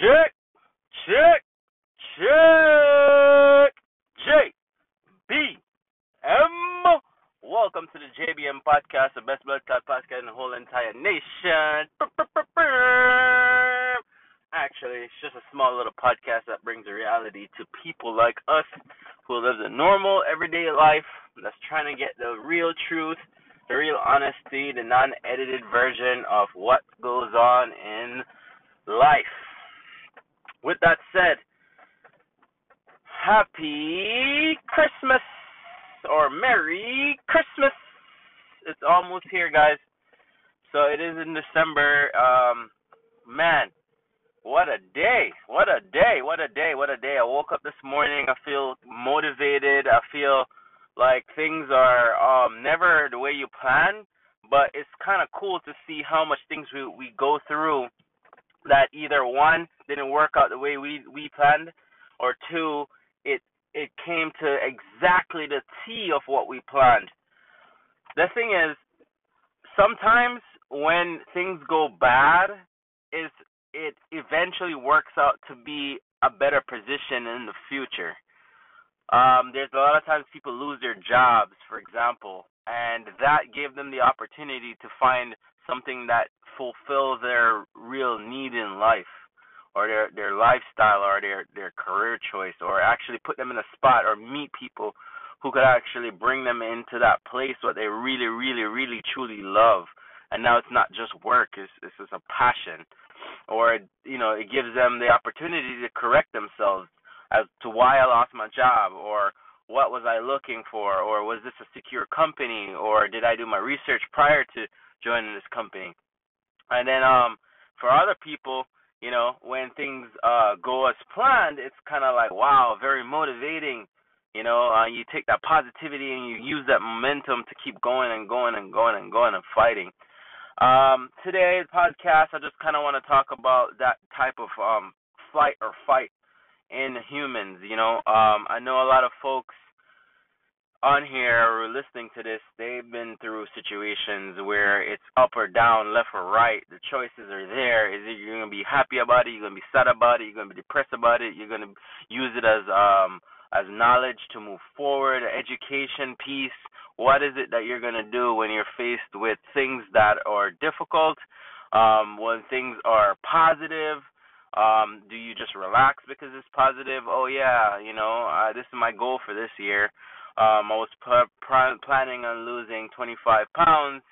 Check. J B M. Welcome to the JBM podcast, the best blood clot podcast in the whole entire nation. Actually, it's just a small little podcast that brings reality to people like us who live the normal, everyday life that's trying to get the real truth, the real honesty, the non edited version of what goes on in life. With that said, happy Christmas or Merry Christmas. It's almost here, guys. So it is in December. Um, man, what a day! What a day! What a day! What a day! I woke up this morning. I feel motivated. I feel like things are um, never the way you plan, but it's kind of cool to see how much things we we go through that either one didn't work out the way we we planned, or two it it came to exactly the T of what we planned. The thing is, sometimes when things go bad, is it eventually works out to be a better position in the future. Um, there's a lot of times people lose their jobs, for example, and that gave them the opportunity to find something that fulfills their real need in life or their their lifestyle or their their career choice or actually put them in a spot or meet people who could actually bring them into that place what they really really really truly love. And now it's not just work it's it's just a passion. Or you know it gives them the opportunity to correct themselves as to why I lost my job or what was I looking for or was this a secure company or did I do my research prior to joining this company? And then um for other people you know, when things uh go as planned, it's kind of like wow, very motivating. You know, uh, you take that positivity and you use that momentum to keep going and going and going and going and fighting. Um, today's podcast, I just kind of want to talk about that type of um, flight or fight in humans. You know, um, I know a lot of folks on here or listening to this, they've been through situations where it's up or down, left or right. The choices are there. Is it you're gonna be happy about it? You're gonna be sad about it? You're gonna be depressed about it? You're gonna use it as um as knowledge to move forward, education piece. What is it that you're gonna do when you're faced with things that are difficult? Um, when things are positive, um, do you just relax because it's positive? Oh yeah, you know, uh, this is my goal for this year. Um, I was pl- pl- planning on losing 25 pounds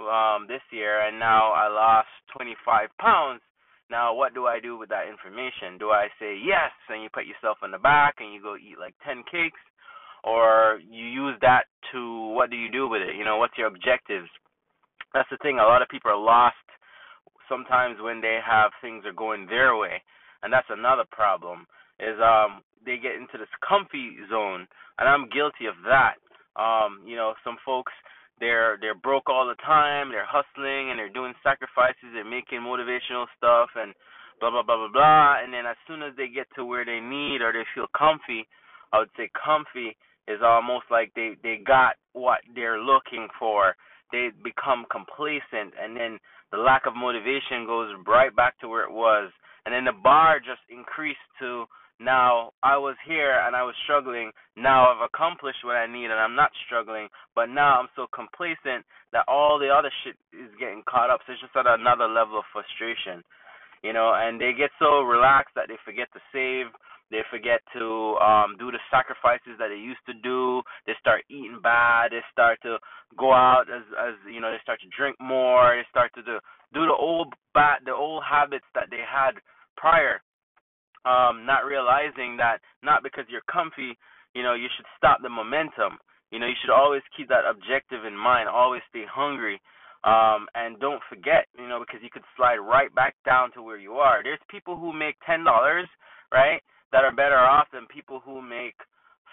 um, this year, and now I lost 25 pounds. Now, what do I do with that information? Do I say yes, and you put yourself on the back and you go eat like 10 cakes, or you use that to what do you do with it? You know, what's your objectives? That's the thing. A lot of people are lost sometimes when they have things are going their way, and that's another problem. Is um they get into this comfy zone, and I'm guilty of that. Um, you know, some folks they're they're broke all the time, they're hustling and they're doing sacrifices, they're making motivational stuff and blah blah blah blah blah. And then as soon as they get to where they need or they feel comfy, I would say comfy is almost like they they got what they're looking for. They become complacent, and then the lack of motivation goes right back to where it was, and then the bar just increased to now I was here and I was struggling. Now I've accomplished what I need and I'm not struggling. But now I'm so complacent that all the other shit is getting caught up. So it's just at another level of frustration, you know. And they get so relaxed that they forget to save. They forget to um do the sacrifices that they used to do. They start eating bad. They start to go out as as you know. They start to drink more. They start to do do the old bad the old habits that they had prior um, not realizing that not because you're comfy, you know, you should stop the momentum. You know, you should always keep that objective in mind. Always stay hungry. Um, and don't forget, you know, because you could slide right back down to where you are. There's people who make ten dollars, right, that are better off than people who make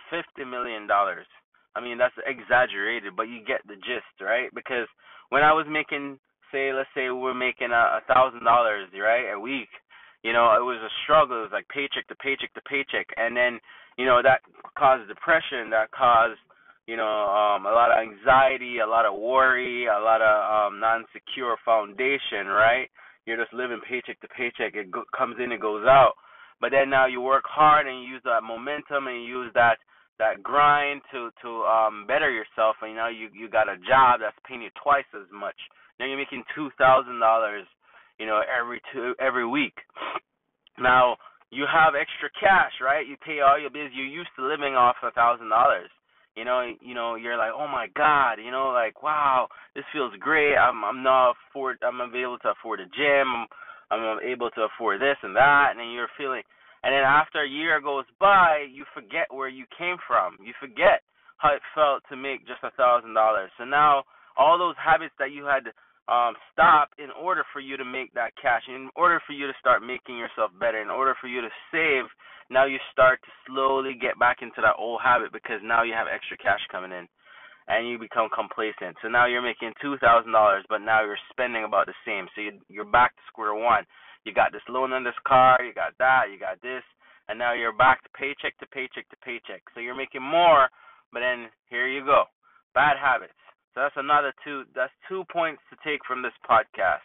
fifty million dollars. I mean, that's exaggerated, but you get the gist, right? Because when I was making, say, let's say we're making a thousand dollars, right, a week, you know, it was a struggle. It was like paycheck to paycheck to paycheck, and then you know that caused depression. That caused you know um, a lot of anxiety, a lot of worry, a lot of um, non-secure foundation. Right? You're just living paycheck to paycheck. It go- comes in, it goes out. but then now you work hard and you use that momentum and you use that that grind to to um better yourself and know you you got a job that's paying you twice as much now you're making two thousand dollars you know every two every week. Now you have extra cash right? You pay all your bills. You're used to living off a thousand dollars. You know you know you're like oh my god you know like wow this feels great. I'm i'm not afford i'm able to afford a gym. I'm i'm able to afford this and that. And then you're feeling and then after a year goes by, you forget where you came from. You forget how it felt to make just a thousand dollars. So now all those habits that you had um, stop in order for you to make that cash, in order for you to start making yourself better, in order for you to save, now you start to slowly get back into that old habit because now you have extra cash coming in and you become complacent. So now you're making two thousand dollars, but now you're spending about the same. So you, you're back to square one. You got this loan on this car, you got that, you got this, and now you're back to paycheck to paycheck to paycheck. So you're making more, but then here you go. Bad habits. So that's another two that's two points to take from this podcast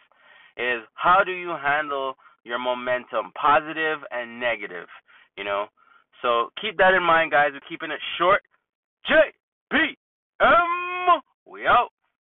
is how do you handle your momentum, positive and negative, you know? So keep that in mind guys. We're keeping it short. J B M we out.